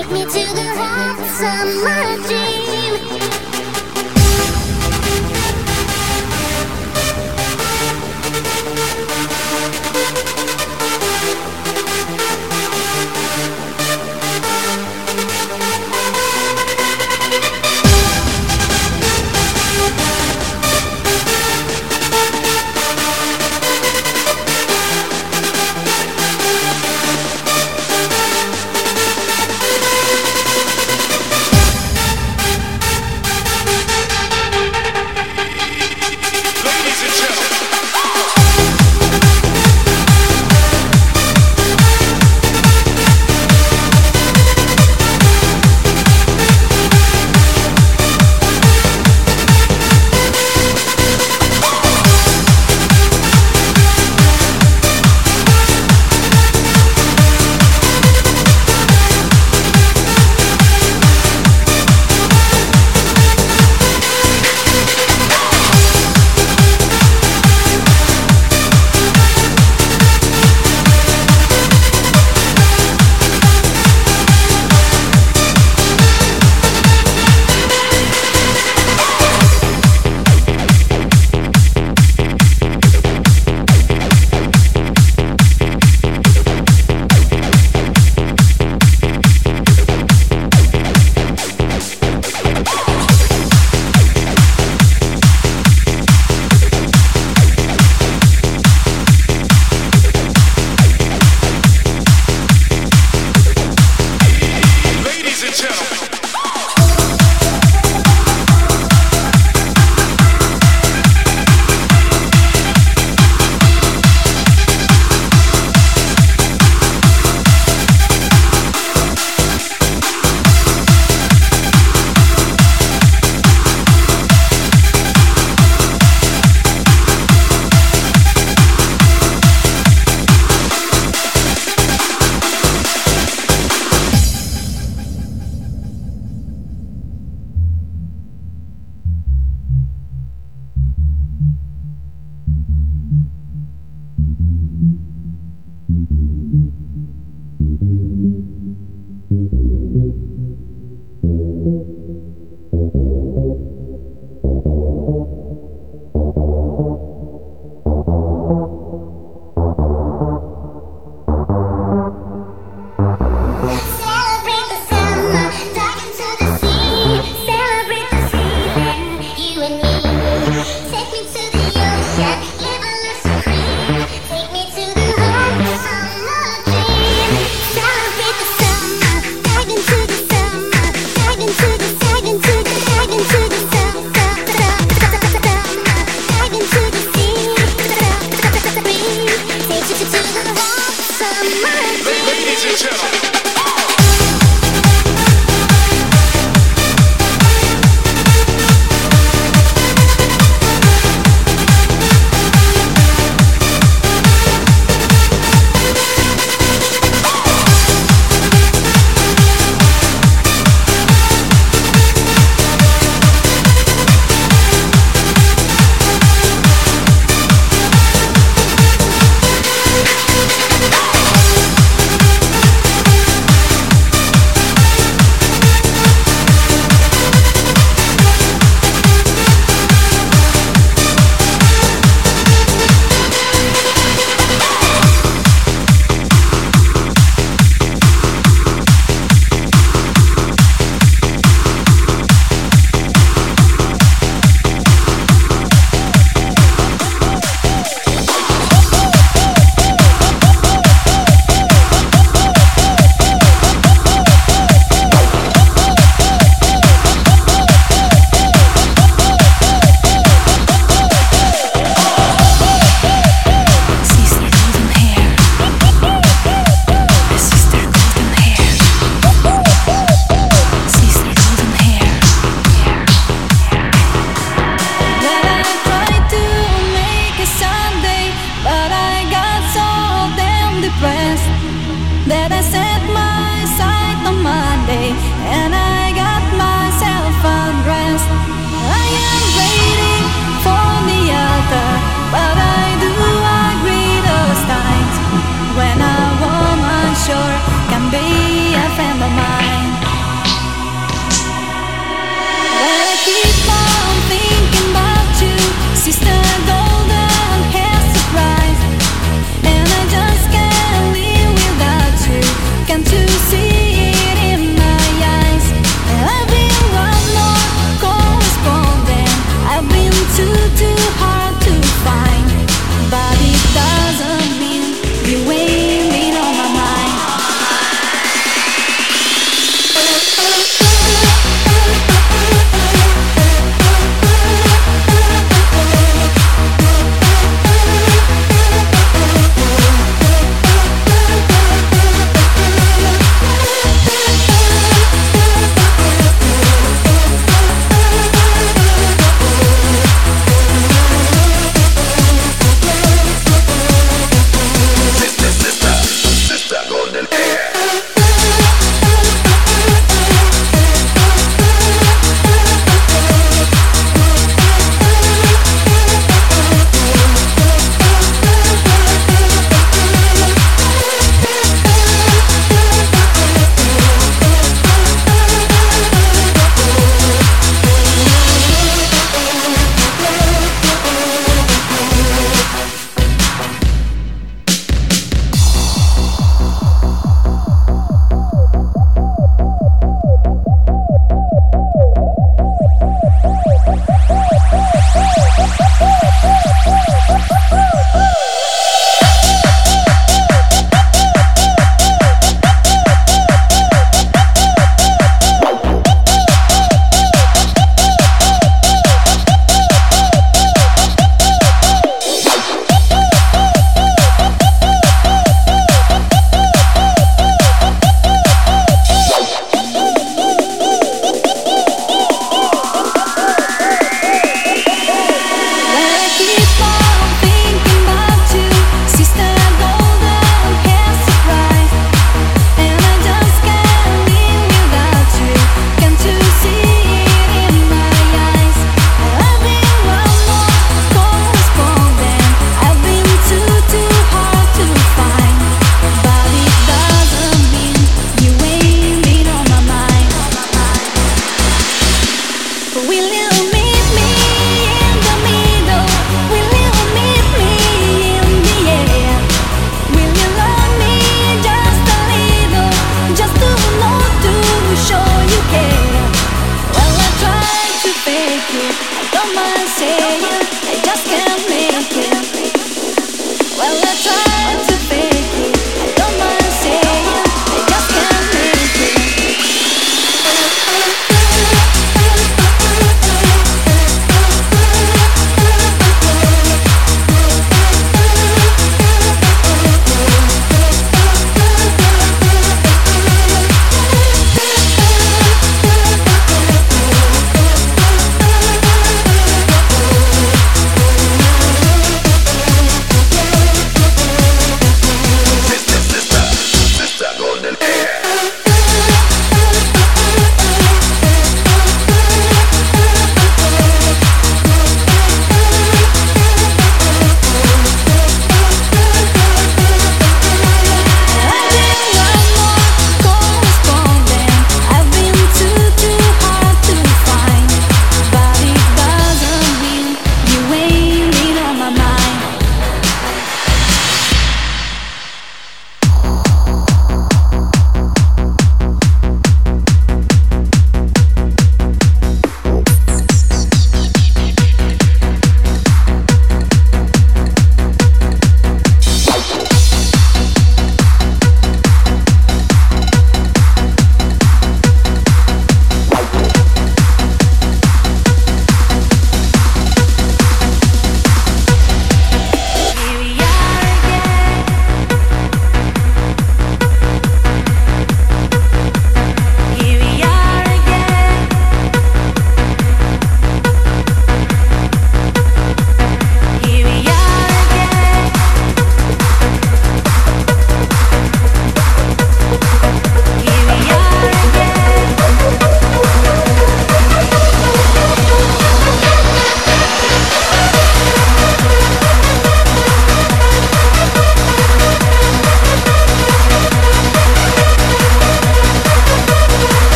Take me to the hot summer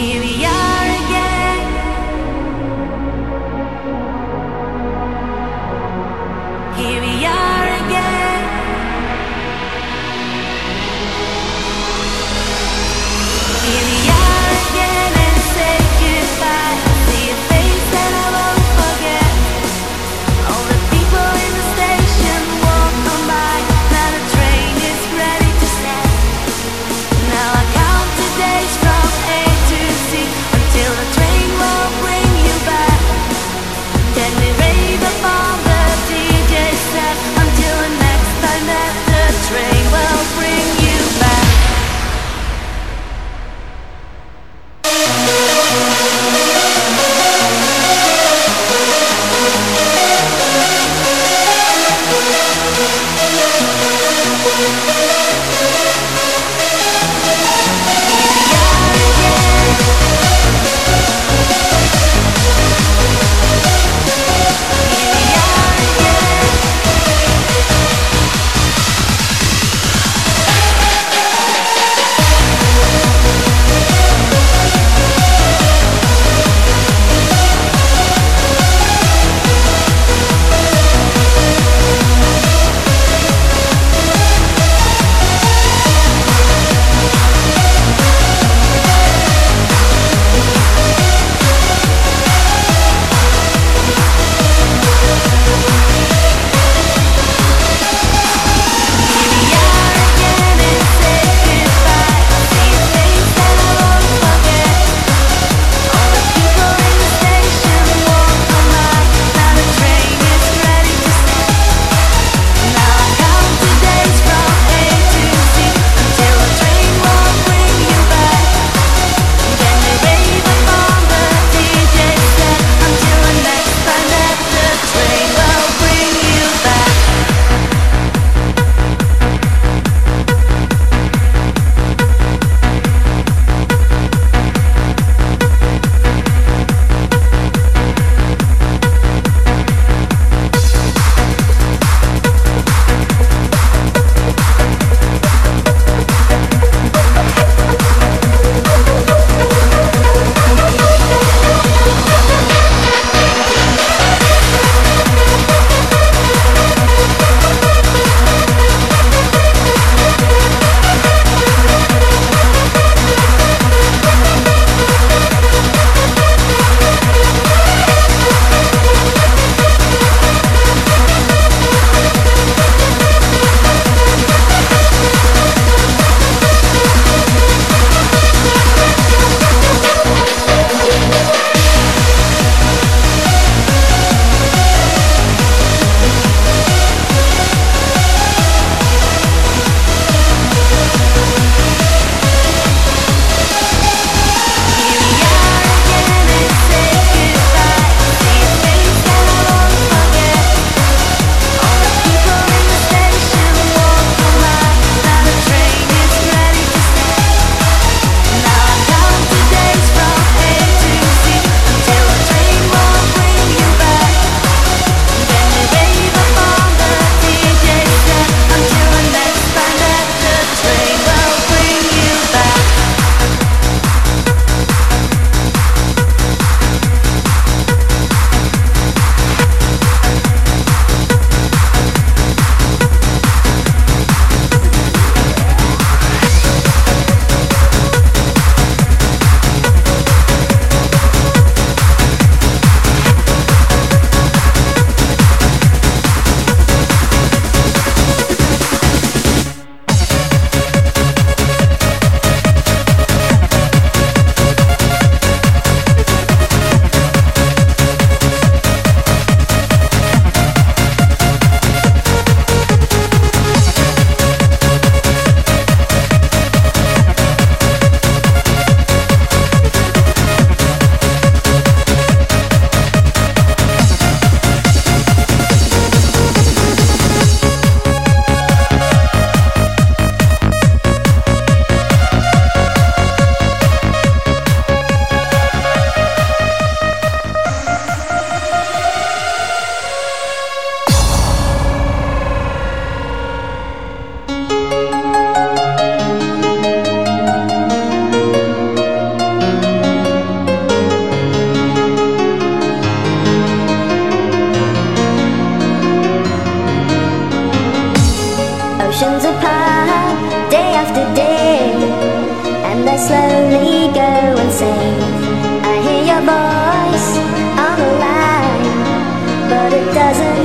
Yeah.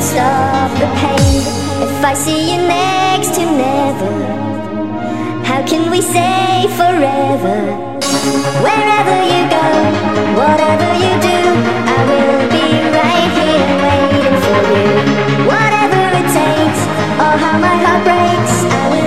Stop of the pain if I see you next to never? How can we say forever? Wherever you go, whatever you do, I will be right here waiting for you. Whatever it takes, or how my heart breaks, I will.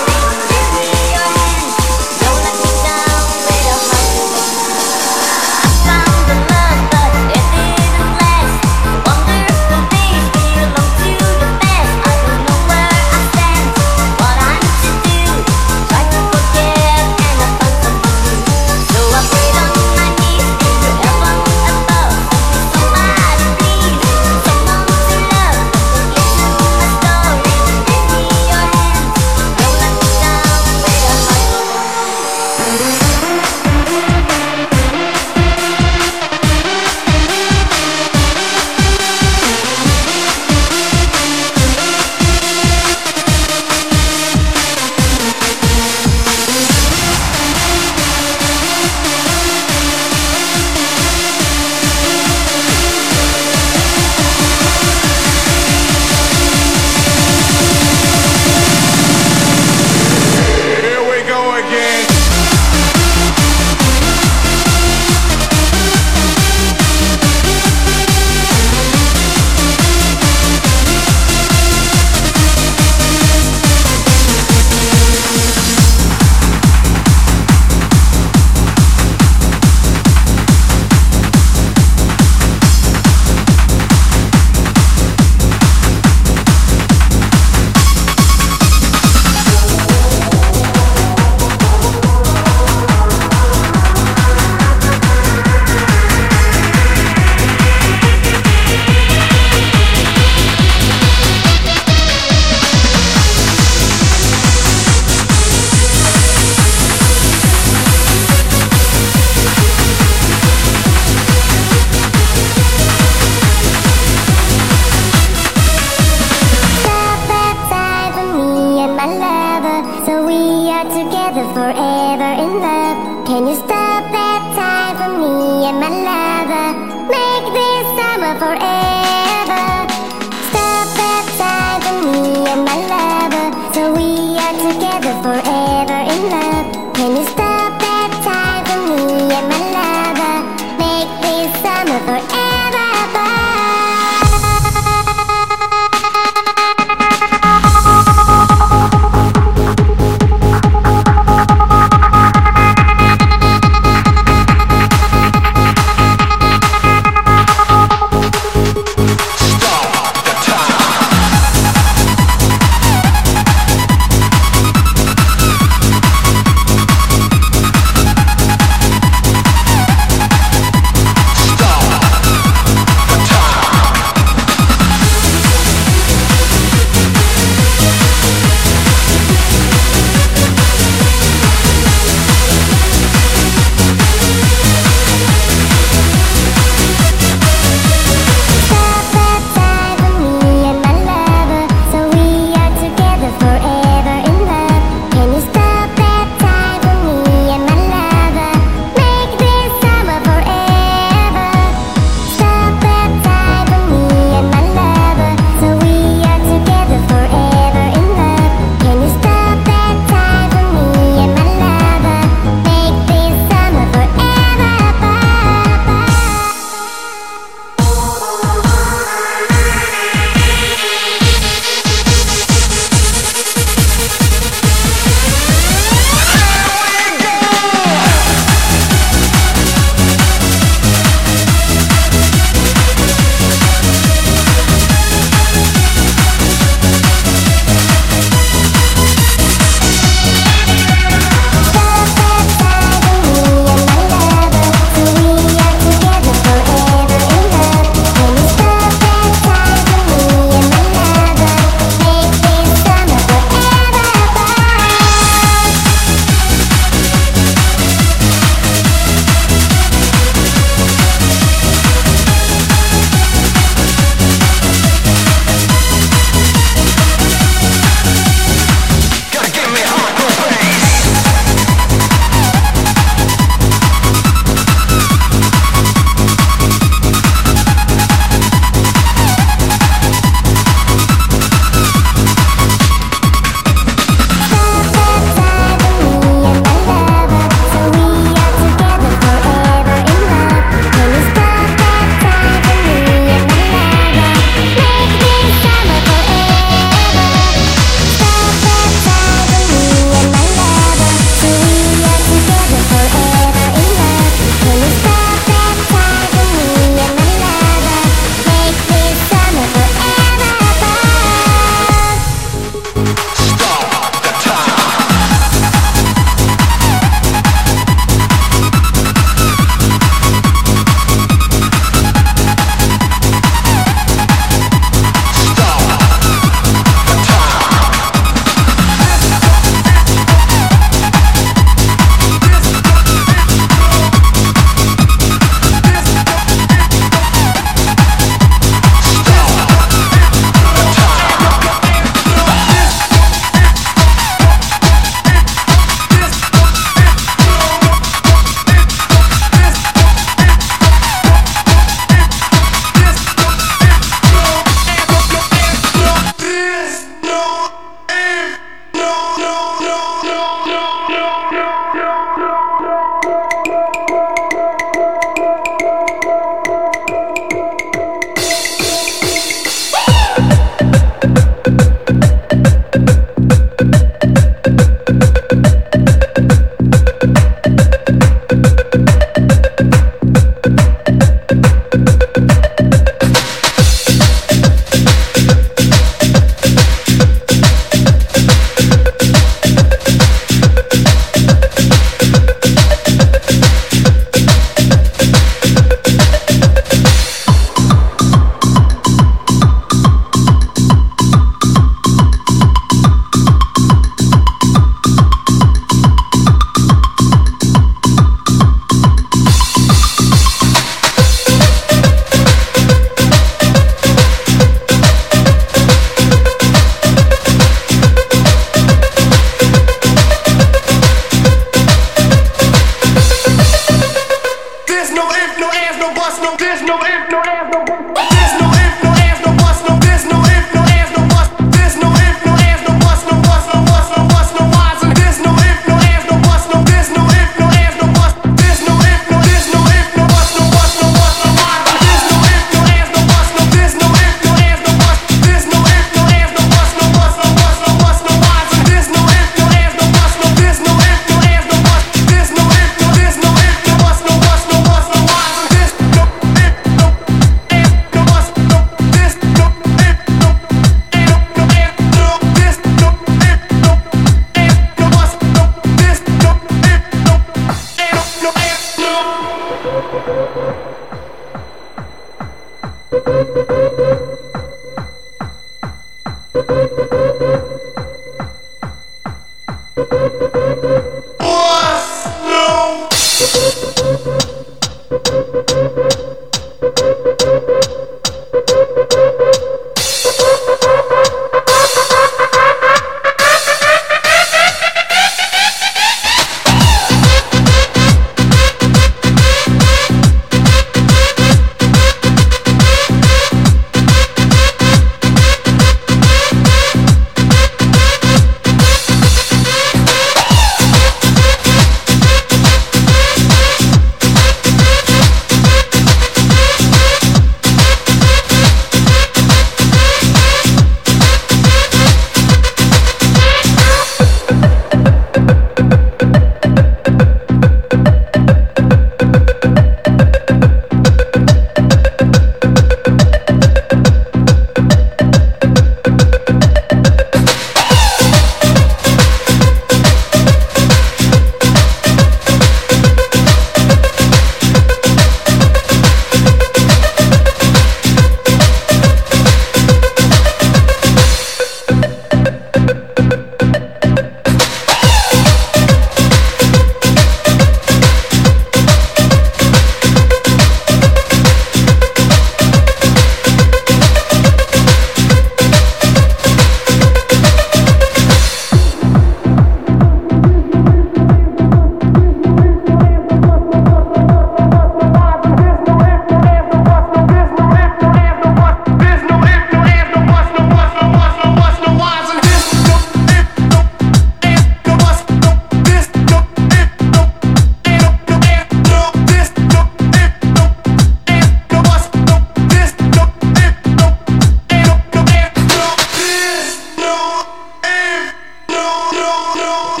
Thank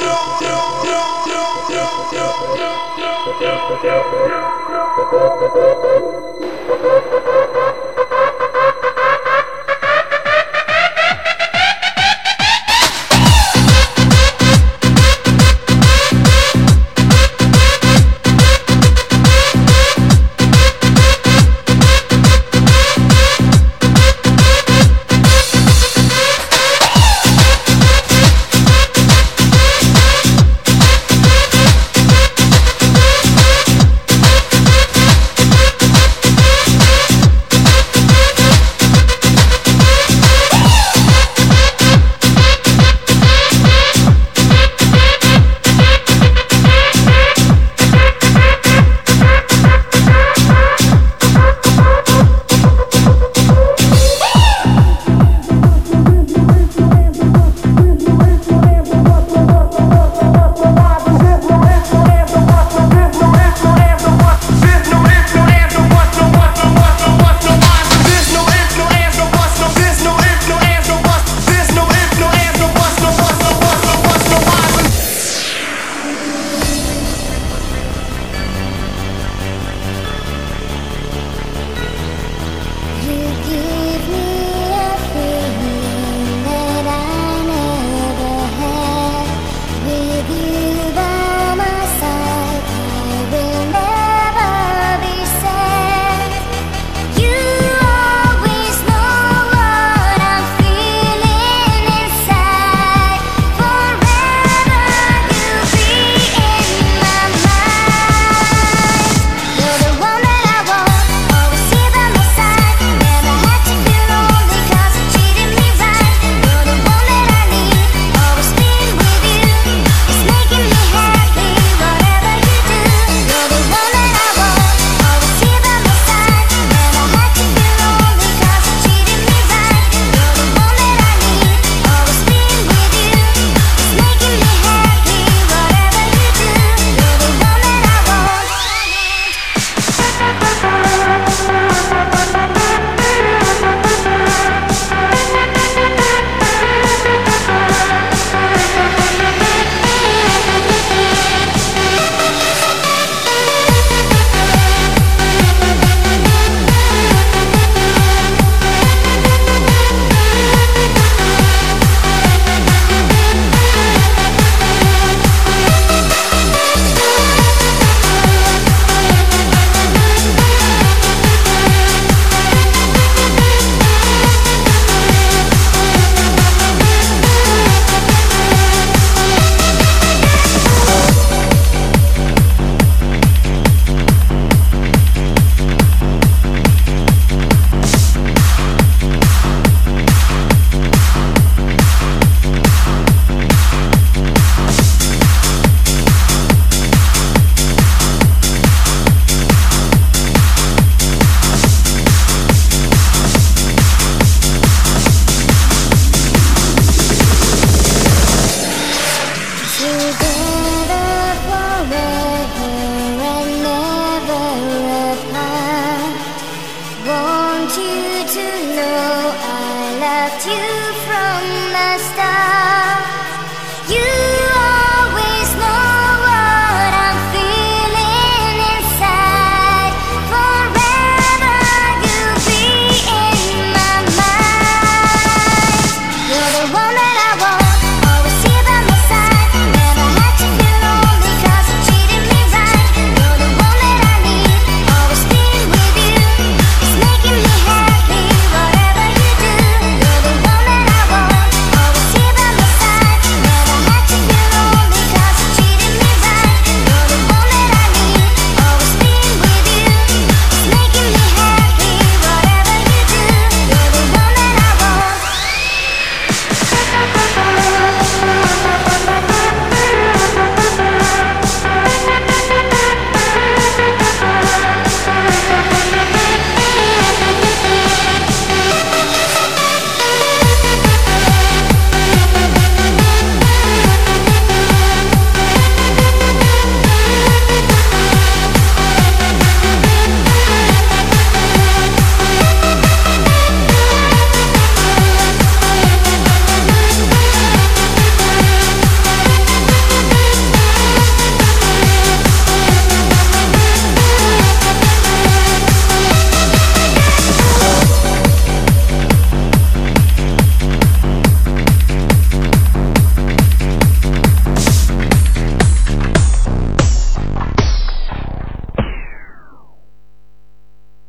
you.